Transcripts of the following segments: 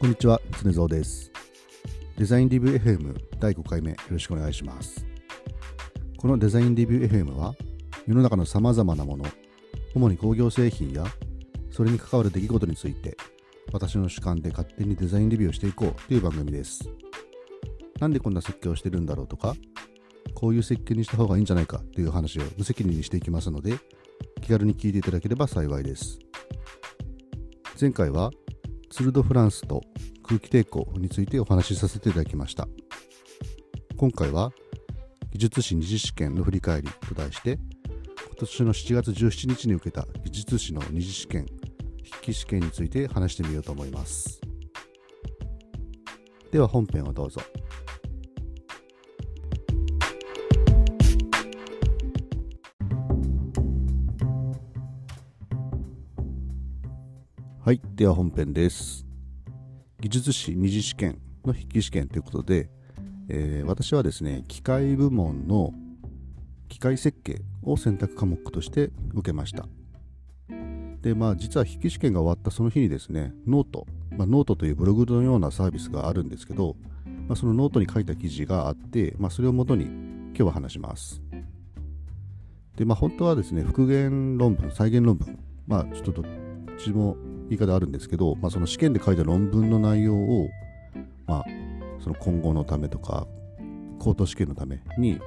こんにちは、常蔵です。デザインリビュー FM 第5回目よろしくお願いします。このデザインリビュー FM は世の中の様々なもの、主に工業製品やそれに関わる出来事について私の主観で勝手にデザインレビューをしていこうという番組です。なんでこんな設計をしてるんだろうとか、こういう設計にした方がいいんじゃないかという話を無責任にしていきますので、気軽に聞いていただければ幸いです。前回はツル・ド・フランスと空気抵抗についてお話しさせていただきました。今回は技術士二次試験の振り返りと題して、今年の7月17日に受けた技術士の二次試験、筆記試験について話してみようと思います。では本編をどうぞ。はい、では本編です。技術士二次試験の筆記試験ということで、えー私はですね、機械部門の機械設計を選択科目として受けました。で、まあ実は筆記試験が終わったその日にですね、 note、まあ、ノートというブログのようなサービスがあるんですけど、まあ、そのノートに書いた記事があって、まあ、それをもとに今日は話します。で、まあ本当はですね、復元論文、再現論文、まあちょっとどっちも言い方あるんですけど、まあ、その試験で書いた論文の内容を、まあ、その今後のためとか口頭試験のために、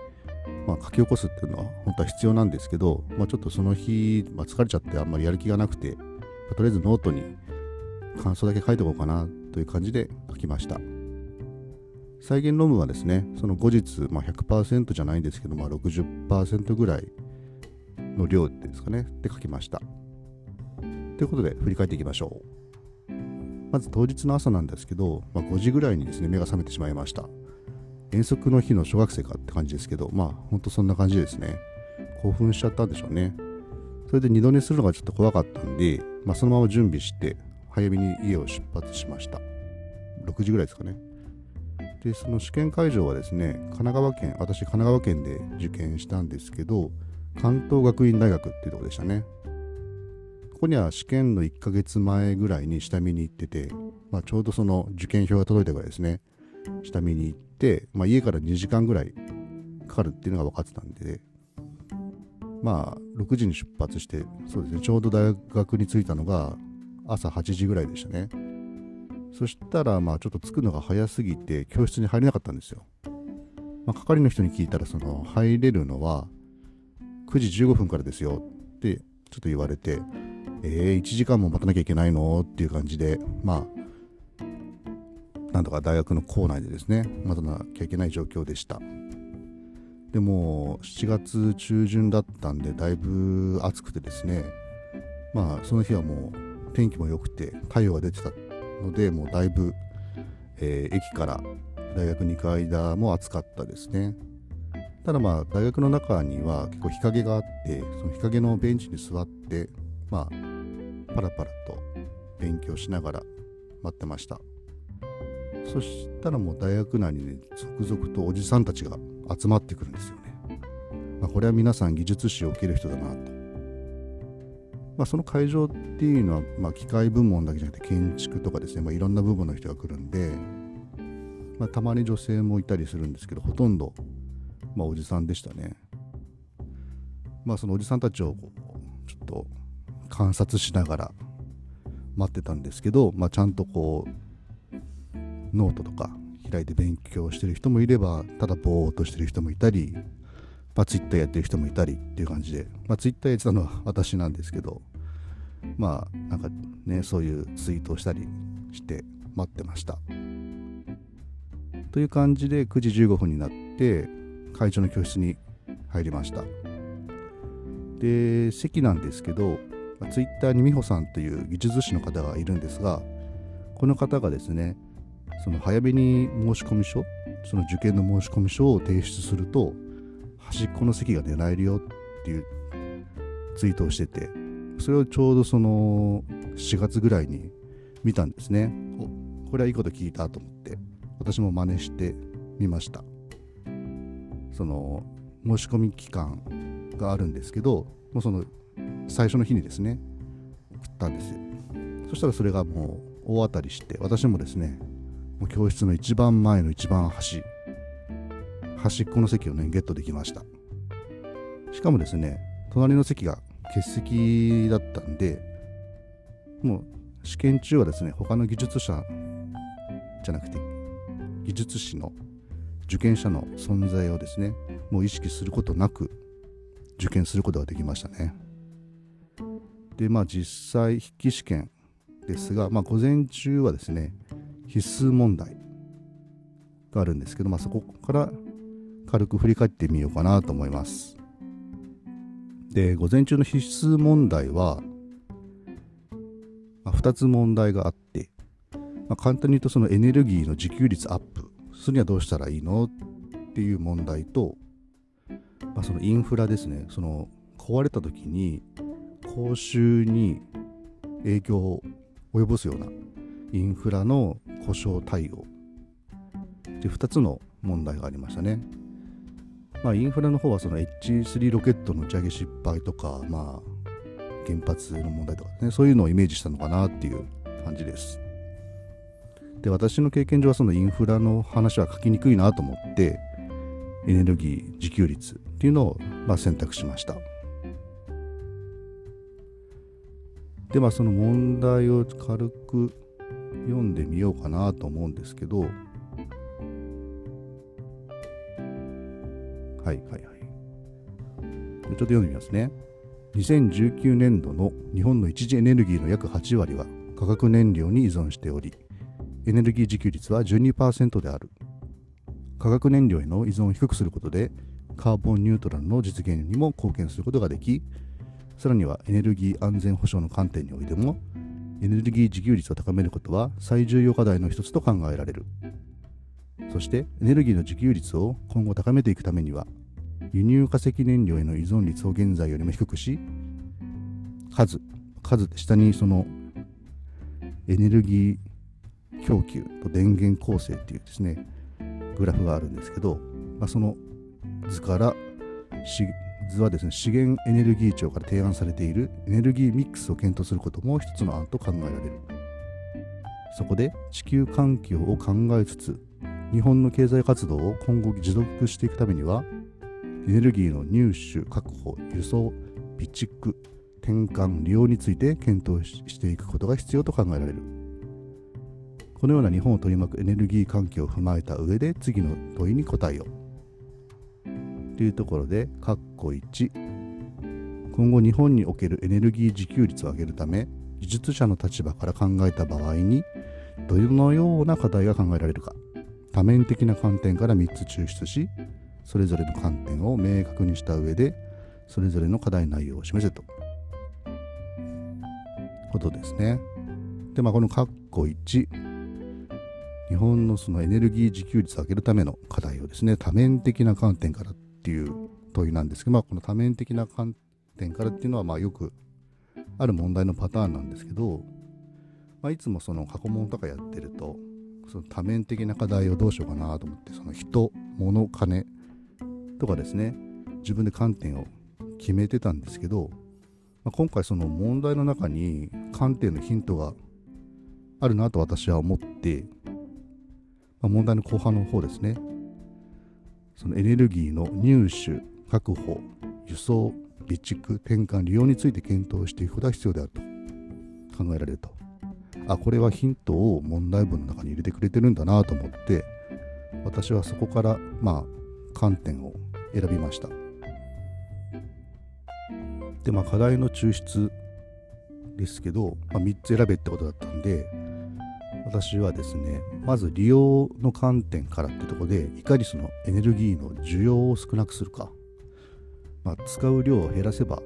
まあ、書き起こすっていうのは本当は必要なんですけど、まあ、ちょっとその日、まあ、疲れちゃってあんまりやる気がなくて、まあとりあえずノートに感想だけ書いておこうかなという感じで書きました。再現論文はですねその後日、まあ、100%じゃないんですけど、まあ、60%ぐらいの量ですかねで書きました。ということで振り返っていきましょう。まず当日の朝なんですけど、まあ、5時ぐらいにですね目が覚めてしまいました。遠足の日の小学生かって感じですけど、まあ本当そんな感じですね。興奮しちゃったんでしょうね。それで二度寝するのがちょっと怖かったんで、まあ、そのまま準備して早めに家を出発しました。6時ぐらいですかね。で、その試験会場はですね、神奈川県、私神奈川県で受験したんですけど、関東学院大学っていうところでしたね。ここには試験の1ヶ月前ぐらいに下見に行ってて、まあ、ちょうどその受験票が届いたぐらいですね、下見に行って、まあ、家から2時間ぐらいかかるっていうのが分かってたんで、まあ、6時に出発して、そうですね、ちょうど大学に着いたのが朝8時ぐらいでしたね。そしたら、まあ、ちょっと着くのが早すぎて、教室に入れなかったんですよ。まあ、係の人に聞いたら、その、入れるのは9時15分からですよって、ちょっと言われて、えー、1時間も待たなきゃいけないの？っていう感じで、まあ、なんとか大学の校内でですね、待たなきゃいけない状況でした。でも、7月中旬だったんで、だいぶ暑くてですね、まあ、その日はもう天気も良くて、太陽が出てたので、もうだいぶ、えー駅から大学に行く間も暑かったですね。ただまあ、大学の中には結構日陰があって、その日陰のベンチに座って、まあ、パラパラと勉強しながら待ってました。そしたらもう大学内にね、続々とおじさんたちが集まってくるんですよね。まあ、これは皆さん技術史を受ける人だなと。まあ、その会場っていうのは、まあ、機械部門だけじゃなくて建築とかですね、まあ、いろんな部門の人が来るんで、まあ、たまに女性もいたりするんですけど、ほとんど、まあ、おじさんでしたね。まあ、そのおじさんたちをこうちょっと観察しながら待ってたんですけど、まあ、ちゃんとこうノートとか開いて勉強してる人もいればただぼーっとしてる人もいたり、まあ、ツイッターやってる人もいたりっていう感じで、まあ、ツイッターやってたのは私なんですけどまあなんかねそういうツイートをしたりして待ってました。という感じで9時15分になって会長の教室に入りました。で席なんですけどまあツイッターに美穂さんという技術士の方がいるんですがこの方がですねその早めに申し込み書その受験の申し込み書を提出すると端っこの席が狙えるよっていうツイートをしててそれをちょうどその4月ぐらいに見たんですね。おこれはいいこと聞いたと思って私も真似してみました。その申し込み期間があるんですけどもうその最初の日にですね送ったんですそしたらそれがもう大当たりして私もですねもう教室の一番前の一番端端っこの席をねゲットできました。しかもですね隣の席が欠席だったんでもう試験中はですね他の技術者じゃなくて技術士の受験者の存在をですねもう意識することなく受験することができましたね。でまあ実際筆記試験ですが、まあ、午前中はですね必須問題があるんですけど、まあ、そこから軽く振り返ってみようかなと思います。で午前中の必須問題は、まあ、2つ問題があって、まあ、簡単に言うとそのエネルギーの自給率アップするにはどうしたらいいのっていう問題と、まあ、そのインフラですね。その壊れた時に公衆に影響を及ぼすようなインフラの故障対応で2つの問題がありましたね。まあ、インフラの方はその H3 ロケットの打ち上げ失敗とか、まあ、原発の問題とかね、そういうのをイメージしたのかなっていう感じです。で、私の経験上はそのインフラの話は書きにくいなと思って、エネルギー自給率っていうのをま選択しました。で、まあその問題を軽く読んでみようかなと思うんですけど、はいはいはい。ちょっと読んでみますね。2019年度の日本の一次エネルギーの約8割は化学燃料に依存しており、エネルギー自給率は12%である。化学燃料への依存を低くすることで、カーボンニュートラルの実現にも貢献することができ、さらにはエネルギー安全保障の観点においても、エネルギー自給率を高めることは最重要課題の一つと考えられる。そしてエネルギーの自給率を今後高めていくためには輸入化石燃料への依存率を現在よりも低くし数数下にそのエネルギー供給と電源構成っていうですねグラフがあるんですけど、まあ、その図から図はですね資源エネルギー庁から提案されているエネルギーミックスを検討することも一つの案と考えられる。そこで地球環境を考えつつ日本の経済活動を今後持続していくためにはエネルギーの入手確保輸送備蓄転換利用について検討していくことが必要と考えられる。このような日本を取り巻くエネルギー環境を踏まえた上で次の問いに答えよう。というところで括弧1今後日本におけるエネルギー自給率を上げるため技術者の立場から考えた場合にどのような課題が考えられるか多面的な観点から3つ抽出しそれぞれの観点を明確にした上でそれぞれの課題内容を示せと。ことですね。でまあこの括弧1日本のそのエネルギー自給率を上げるための課題をですね多面的な観点からっていう問いなんですけど、まあ、この多面的な観点からっていうのはまあよくある問題のパターンなんですけど、まあ、いつもその過去問とかやってるとその多面的な課題をどうしようかなと思ってその人物金とかですね自分で観点を決めてたんですけど、まあ、今回その問題の中に観点のヒントがあるなと私は思って、まあ、問題の後半の方ですねそのエネルギーの入手確保輸送備蓄転換利用について検討していくことが必要であると考えられると。あこれはヒントを問題文の中に入れてくれてるんだなと思って私はそこからまあ観点を選びました。でまあ課題の抽出ですけど、まあ、3つ選べってことだったんで私はですねまず利用の観点からってとこでいかにそのエネルギーの需要を少なくするか、まあ、使う量を減らせば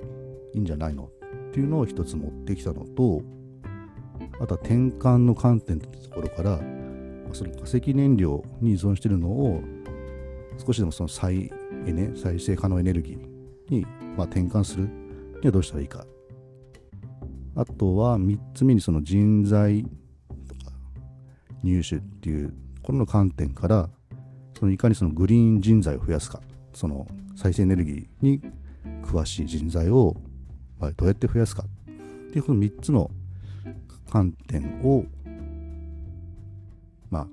いいんじゃないのっていうのを一つ持ってきたのとあとは転換の観点ってところからその化石燃料に依存しているのを少しでもその再エネ再生可能エネルギーに、まあ、転換するにはどうしたらいいか。あとは3つ目にその人材入手っていうこの観点からそのいかにそのグリーン人材を増やすかその再生エネルギーに詳しい人材をどうやって増やすかっていうこの3つの観点をまあ、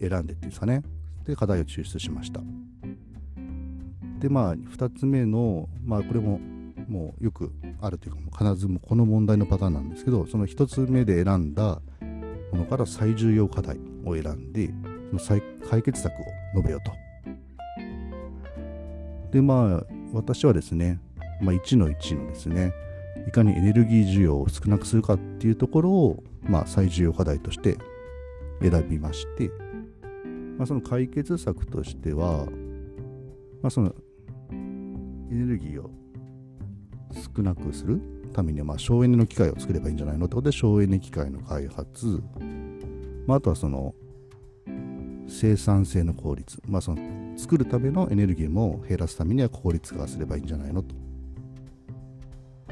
選んでっていうんですかね。で、課題を抽出しました。で、まあ、2つ目の、まあ、これも、もうよくあるというか、必ずもこの問題のパターンなんですけど、その1つ目で選んだものから最重要課題を選んで、その解決策を述べようと。で、まあ、私はですね、まあ、1の1のですね、いかにエネルギー需要を少なくするかっていうところを、まあ、最重要課題として選びまして、まあ、その解決策としては、まあ、そのエネルギーを少なくするためには、まあ、省エネの機械を作ればいいんじゃないのってことで省エネ機械の開発、まあ、あとはその生産性の効率、まあ、その作るためのエネルギーも減らすためには効率化すればいいんじゃないのと。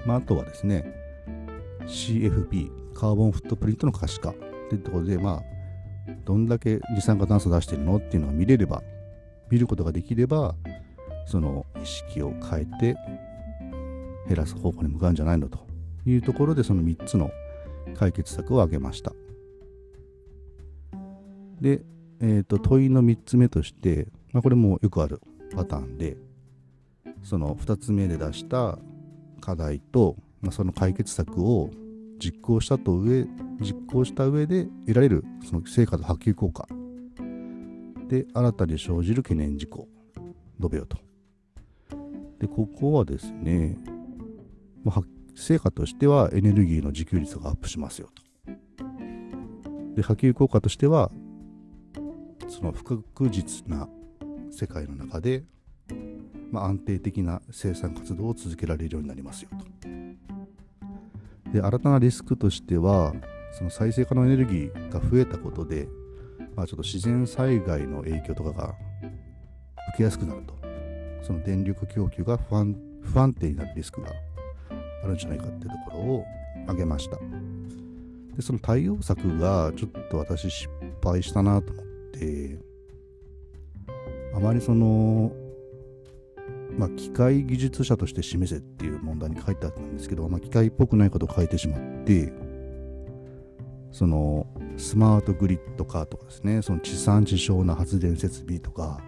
まあ、あとはですね、CFP、カーボンフットプリントの可視化。というところで、まあ、どんだけ二酸化炭素出してるのっていうのが見れれば、見ることができれば、その意識を変えて減らす方向に向かうんじゃないのというところで、その3つの解決策を挙げました。で、えーと、問いの3つ目として、まあ、これもよくあるパターンで、その2つ目で出した課題と、まあ、その解決策を実行したと上実行した上で得られるその成果と波及効果で新たに生じる懸念事項述べようと。でここはですね、まあ、成果としてはエネルギーの自給率がアップしますよと。で波及効果としてはその不確実な世界の中でまあ、安定的な生産活動を続けられるようになりますよと。で新たなリスクとしてはその再生可能エネルギーが増えたことで、まあ、ちょっと自然災害の影響とかが受けやすくなるとその電力供給が不安不安定になるリスクがあるんじゃないかっていうところを挙げました。でその対応策がちょっと私失敗したなと思ってあまりそのまあ、機械技術者として示せっていう問題に書いてあったんですけど、まあ、機械っぽくないことを書いてしまってそのスマートグリッド化とかですねその地産地消な発電設備とか、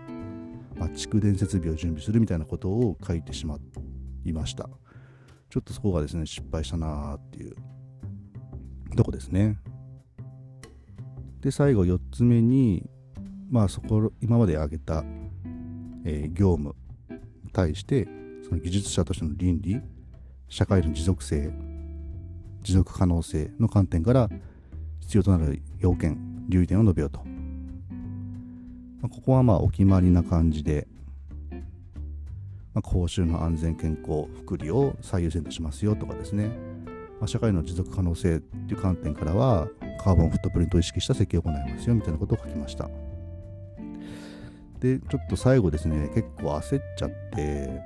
まあ、蓄電設備を準備するみたいなことを書いてしまいました。ちょっとそこがですね失敗したなーっていうとこですね。で最後4つ目にまあそこ今まで挙げた、えー、業務に対してその技術者としての倫理社会の持続性持続可能性の観点から必要となる要件留意点を述べようと、まあ、ここはまあお決まりな感じで、まあ、公衆の安全健康福利を最優先としますよとかですね、まあ、社会の持続可能性という観点からはカーボンフットプリントを意識した設計を行いますよみたいなことを書きました。で、ちょっと最後ですね、結構焦っちゃって、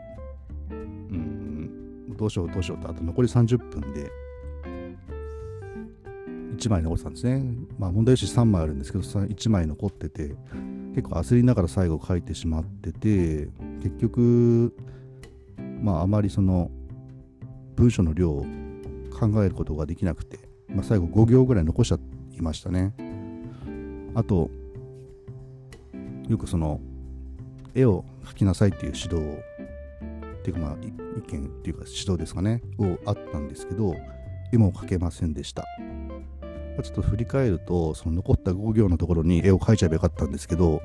うん、どうしようどうしようと、あと残り30分で、1枚残ってたんですね。まあ問題用紙3枚あるんですけど、1枚残ってて、結構焦りながら最後書いてしまってて、結局、まああまりその文章の量を考えることができなくて、まあ、最後5行ぐらい残しちゃいましたね。あと、よくその絵を描きなさいっていう指導っていうかまあ意見っていうか指導ですかねをあったんですけど絵も描けませんでしたちょっと振り返るとその残った5行のところに絵を描いちゃえばよかったんですけど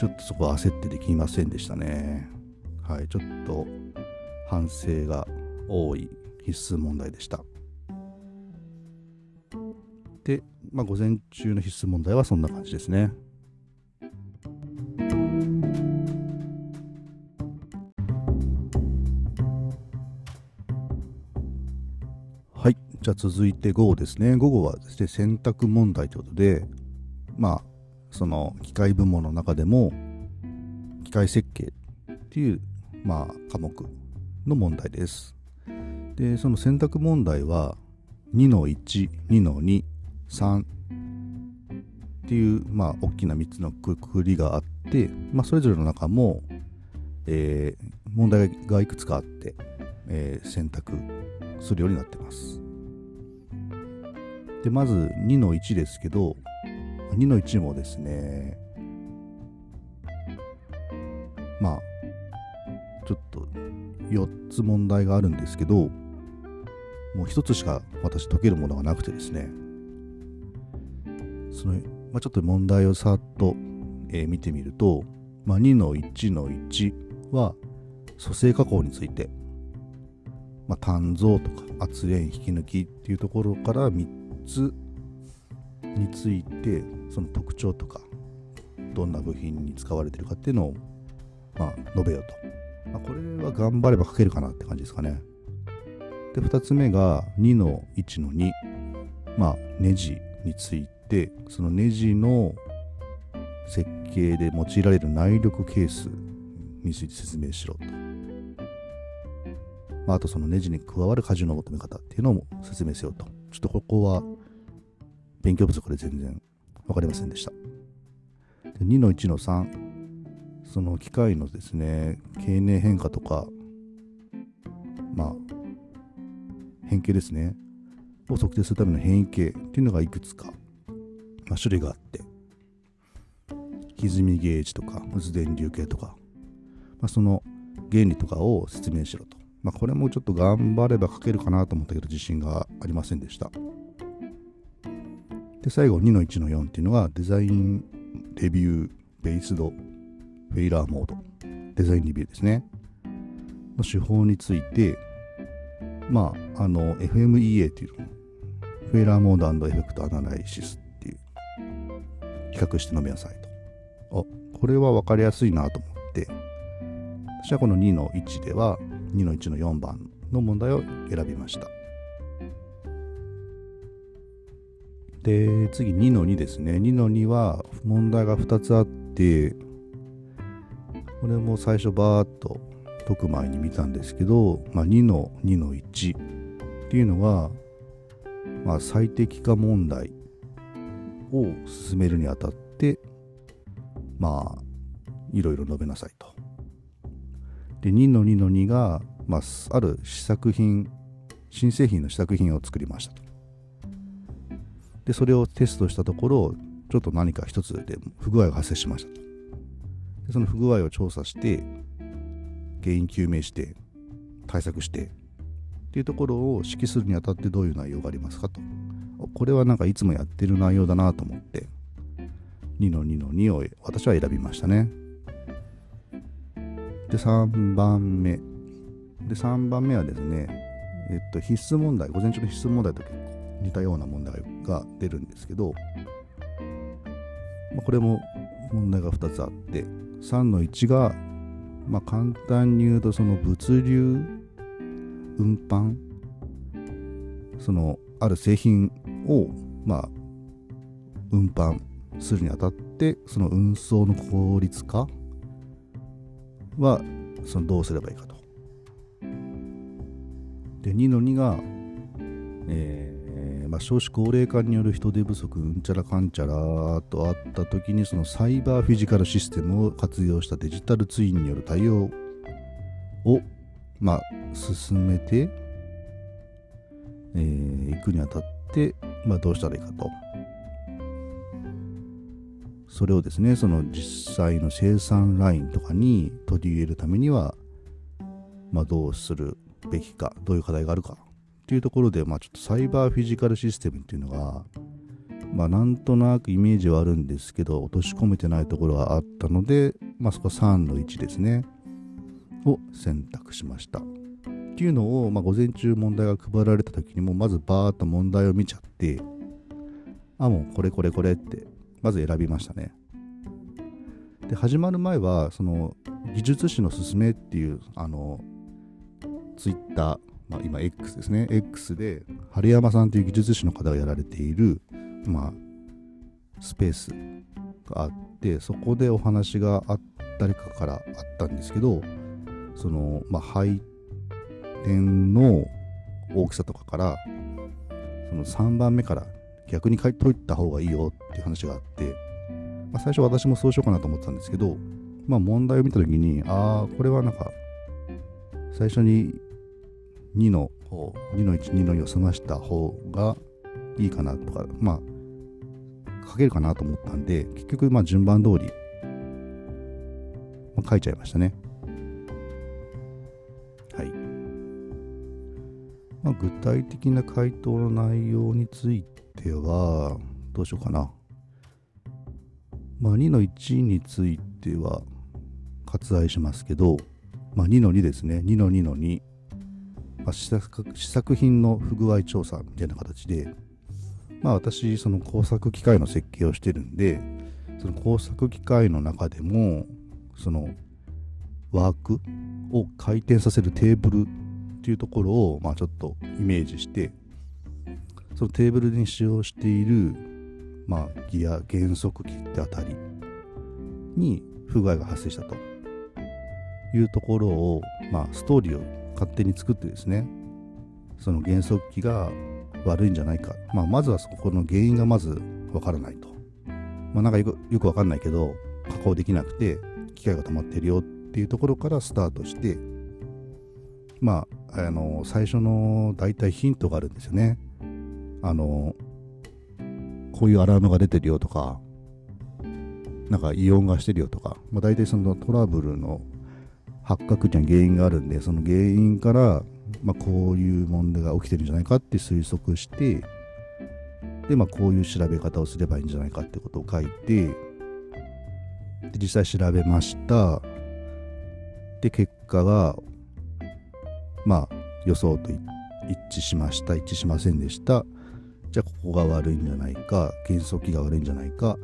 ちょっとそこは焦ってできませんでしたねはいちょっと反省が多い必須問題でしたで、まあ、午前中の必須問題はそんな感じですね。はいじゃあ続いて午後ですね。午後はですね、選択問題ということで、まあ、その機械部門の中でも、機械設計っていう、まあ、科目の問題です。で、その選択問題は、2の1、2の2、3っていう、まあ、大きな3つのくくりがあって、まあ、それぞれの中も、えー、問題がいくつかあって、えー、選択するようになってます。で、まず2の1ですけど、2の1もですね、まあ、ちょっと4つ問題があるんですけど、もう1つしか私解けるものがなくてですね、その、まあ、ちょっと問題をさっと、えー、見てみると、まあ、2の1の1は組成加工について、まあ、単増とか圧連引き抜きっていうところから3つについてその特徴とかどんな部品に使われてるかっていうのを、まあ、述べようと、まあ、これは頑張れば書けるかなって感じですかね。で2つ目が2の1の2まあネジについてそのネジの設計で用いられる内力ケースについて説明しろと、まあ、あとそのネジに加わる荷重の求め方っていうのも説明せよと。ちょっとここは勉強不足で全然分かりませんでした。2の1の3、その機械のですね、経年変化とか、まあ、変形ですね、を測定するための変異形っていうのがいくつか、まあ、種類があって、歪みゲージとか、渦電流計とか、まあ、その原理とかを説明しろと。まあ、これもちょっと頑張れば書けるかなと思ったけど、自信がありませんでした。で、最後2の1の4っていうのがデザインレビューベースドフェイラーモード。デザインレビューですね。の手法について、まあ、あの、FMEA っていうの、Failure Mode Effect Analysis っていう、比較して述べなさいと。あ、これは分かりやすいなと思って、私はこの2の1では、2の1の4番の問題を選びました。で、次2の2ですね。2の2は問題が2つあって、これも最初バーっと解く前に見たんですけど、まあ、2の2の1っていうのは、まあ、最適化問題を進めるにあたって、まあ、いろいろ述べなさいと。で、2の2の2が、まあ、ある試作品、新製品の試作品を作りましたと。で、それをテストしたところ、ちょっと何か一つで不具合が発生しましたと。でその不具合を調査して、原因究明して、対策して、っていうところを指揮するにあたってどういう内容がありますかと。これはなんかいつもやってる内容だなと思って、2の2の2を私は選びましたね。で、3番目。で、3番目はですね、えっと、必須問題、午前中の必須問題と結構似たような問題が出るんですけど、まあ、これも問題が2つあって3の1が、まあ、簡単に言うとその物流運搬そのある製品をまあ運搬するにあたってその運送の効率化はそのどうすればいいかと。で2の2が、えーまあ、少子高齢化による人手不足うんちゃらかんちゃらとあった時にそのサイバーフィジカルシステムを活用したデジタルツインによる対応を、まあ、進めてい、えー、くにあたって、まあ、どうしたらいいかと。それをですね、その実際の生産ラインとかに取り入れるためには、まあ、どうするべきか、どういう課題があるかっていうところで、まあ、ちょっとサイバーフィジカルシステムっていうのが、まあ、なんとなくイメージはあるんですけど、落とし込めてないところがあったので、まあ、そこは3の1ですね、を選択しました。っていうのを、まあ、午前中問題が配られた時にも、まずバーッと問題を見ちゃって、あ、もうこれこれこれって、まず選びましたね。で、始まる前は、その、技術史の勧めっていう、あの、ツイッター、まあ、今 X ですね。X で春山さんという技術士の方がやられている、まあ、スペースがあってそこでお話があったりかからあったんですけどその、まあ、配点の大きさとかからその3番目から逆に書いといた方がいいよっていう話があって、まあ、最初私もそうしようかなと思ってたんですけど、まあ、問題を見た時にああこれはなんか最初に2の方、2の1、2の2を済ました方がいいかなとか、まあ、書けるかなと思ったんで、結局、まあ順番通り、まあ、書いちゃいましたね。はい。まあ、具体的な回答の内容については、どうしようかな。まあ、2の1については割愛しますけど、まあ、2の2ですね。2の2の2。まあ、試作品の不具合調査みたいな形で、まあ私、その工作機械の設計をしてるんで、その工作機械の中でも、そのワークを回転させるテーブルっていうところを、まあちょっとイメージして、そのテーブルに使用している、まあギア、減速器ってあたりに不具合が発生したというところを、まあストーリーを勝手に作ってですね、その減速器が悪いんじゃないか、まあ、まずはそこの原因がまずわからないと、まあ、なんかよくよくわかんないけど加工できなくて機械が溜まってるよっていうところからスタートしてまああの最初の大体ヒントがあるんですよね。あのこういうアラームが出てるよとかなんか異音がしてるよとか、まあ、大体そのトラブルの発覚には原因があるんでその原因からまあ、こういう問題が起きてるんじゃないかって推測してで、まあ、こういう調べ方をすればいいんじゃないかってことを書いてで実際調べました。で結果がまあ予想と一致しました。一致しませんでした。じゃあここが悪いんじゃないか。減速器が悪いんじゃないか。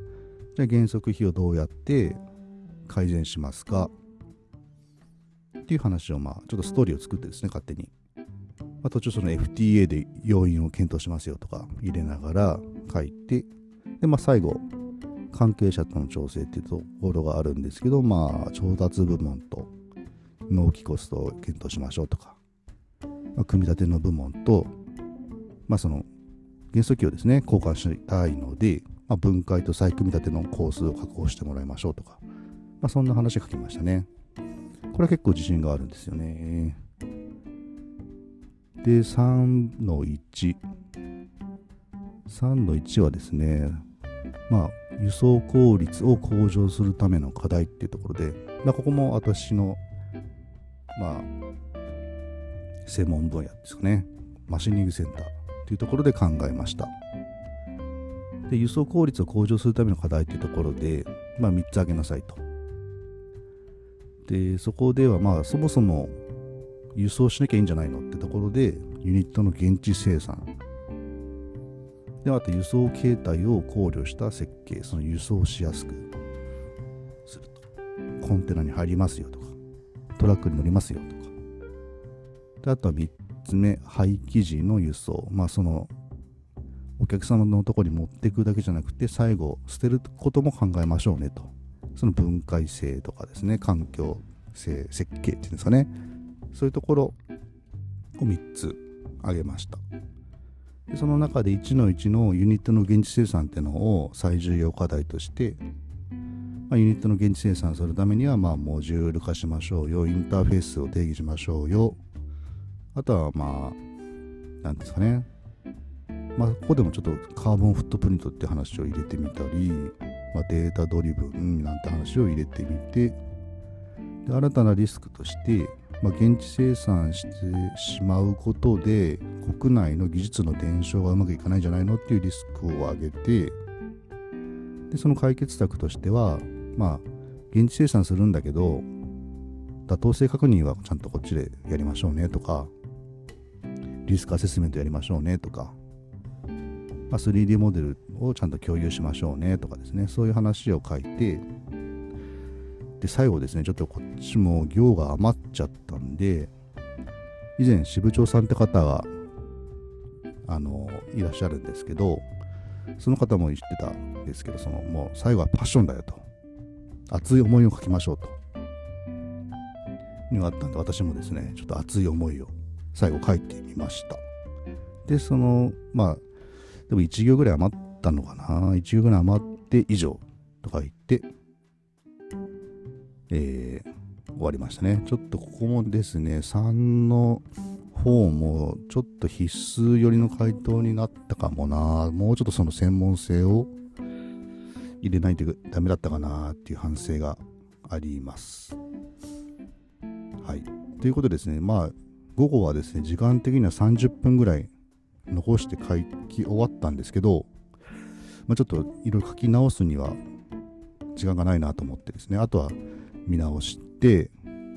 じゃあ減速費をどうやって改善しますか？っていう話をまあちょっとストーリーを作ってですね勝手にまあ、途中その FTA で要因を検討しますよとか入れながら書いて、で、まあ、最後、関係者との調整っていうところがあるんですけど、まあ、調達部門と納期コストを検討しましょうとか、まあ、組み立ての部門と、まあ、その元素機をですね、交換したいので、まあ、分解と再組み立ての工数を確保してもらいましょうとか、まあ、そんな話書きましたね。これは結構自信があるんですよね。で、3の1。3の1はですね、まあ、輸送効率を向上するための課題っていうところで、まあ、ここも私の、まあ、専門分野ですかね。マシニングセンターというところで考えました。で、輸送効率を向上するための課題っていうところで、まあ、3つ挙げなさいと。で、そこでは、まあ、そもそも輸送しなきゃいいんじゃないのってところでユニットの現地生産。であと輸送形態を考慮した設計。その輸送しやすくすると。コンテナに入りますよとか。トラックに乗りますよとか。であとは3つ目。廃棄時の輸送。まあそのお客様のところに持っていくだけじゃなくて最後捨てることも考えましょうねと。その分解性とかですね環境性設計っていうんですかね。そういうところを3つ挙げました。でその中で1の1のユニットの現地生産っていうのを最重要課題として、まあ、ユニットの現地生産するためにはまあモジュール化しましょうよインターフェースを定義しましょうよ。あとはまあ何ですかね。まあ、ここでもちょっとカーボンフットプリントって話を入れてみたり、まあ、データドリブンなんて話を入れてみてで新たなリスクとしてまあ、現地生産してしまうことで国内の技術の伝承がうまくいかないんじゃないのっていうリスクを上げてでその解決策としてはまあ現地生産するんだけど妥当性確認はちゃんとこっちでやりましょうねとかリスクアセスメントやりましょうねとか、まあ、3D モデルをちゃんと共有しましょうねとかですねそういう話を書いてで、最後ですね、ちょっとこっちも行が余っちゃったんで、以前支部長さんって方が、あの、いらっしゃるんですけど、その方も言ってたんですけど、その、もう最後はパッションだよと。熱い思いを書きましょうと。いうのがあったんで、私もですね、ちょっと熱い思いを最後書いてみました。で、その、まあ、でも1行ぐらい余ったのかな ?1 行ぐらい余って以上とか言って、えー、終わりましたね。ちょっとここもですね、3の方もちょっと必須寄りの回答になったかもな。もうちょっとその専門性を入れないとダメだったかなっていう反省があります。はい。ということですね、まあ、午後はですね、時間的には30分ぐらい残して書き終わったんですけど、まあ、ちょっといろいろ書き直すには時間がないなと思ってですね、あとは見直して、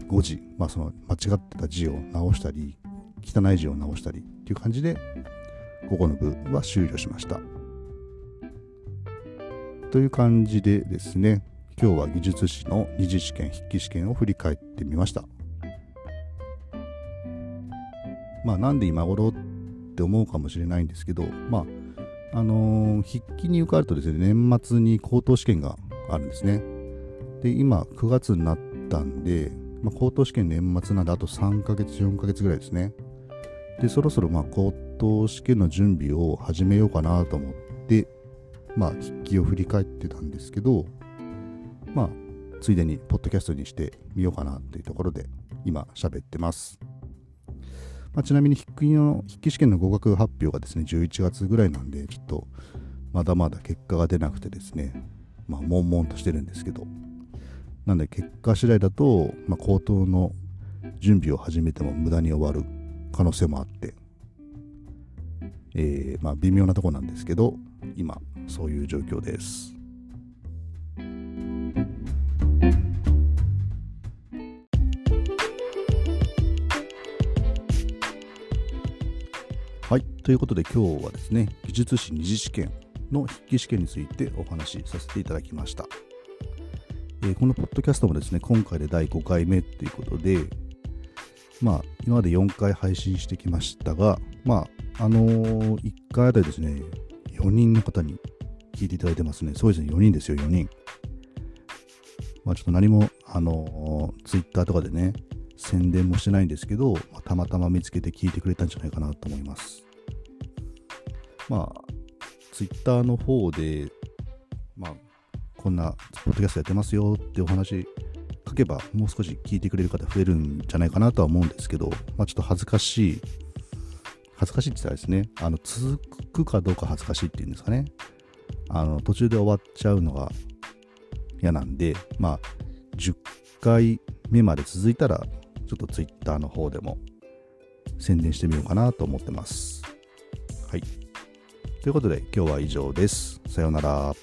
5時、まあ、その間違ってた字を直したり、汚い字を直したりっていう感じで、午後の部は終了しました。という感じでですね、今日は技術士の二次試験、筆記試験を振り返ってみました。まあなんで今頃っって思うかもしれないんですけど、まあ、あのー、筆記に受かるとですね、年末に高等試験があるんですね。で、今9月になったんで、まあ、高等試験年末なんであと3ヶ月、4ヶ月ぐらいですね。で、そろそろまあ高等試験の準備を始めようかなと思って、まあ、筆記を振り返ってたんですけど、まあ、ついでにポッドキャストにしてみようかなっていうところで、今喋ってます。まあ、ちなみに筆記の筆記試験の合格発表がですね、11月ぐらいなんで、ちょっとまだまだ結果が出なくてですね、まあ、悶々としてるんですけど、なんで結果次第だと、まあ、高等の準備を始めても無駄に終わる可能性もあって、えー、まあ微妙なとこなんですけど、今、そういう状況です。はい、ということで今日はですね、技術士二次試験の筆記試験についてお話しさせていただきました。えー、このポッドキャストもですね、今回で第5回目ということで、まあ、今まで4回配信してきましたが、まあ、あのー、1回あたりですね、4人の方に聞いていただいてますね。そうですね、4人ですよ、4人。まあ、ちょっと何も、あのー、Twitter とかでね、宣伝もしてないんですけど、たまたま見つけて聞いてくれたんじゃないかなと思います。まあ、Twitter の方で、まあ、こんなポッドキャストやってますよってお話書けばもう少し聞いてくれる方増えるんじゃないかなとは思うんですけど、まあ、ちょっと恥ずかしい、恥ずかしいって言ったらですね、あの続くかどうか恥ずかしいっていうんですかね、あの途中で終わっちゃうのが嫌なんで、まあ、10回目まで続いたら、ちょっと Twitter の方でも宣伝してみようかなと思ってます。はい。ということで今日は以上です。さようなら。